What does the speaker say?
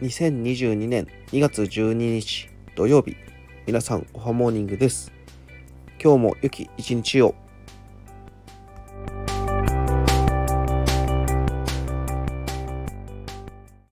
2022年2月12日土曜日皆さんおはモーニングです。今日も良き一日を。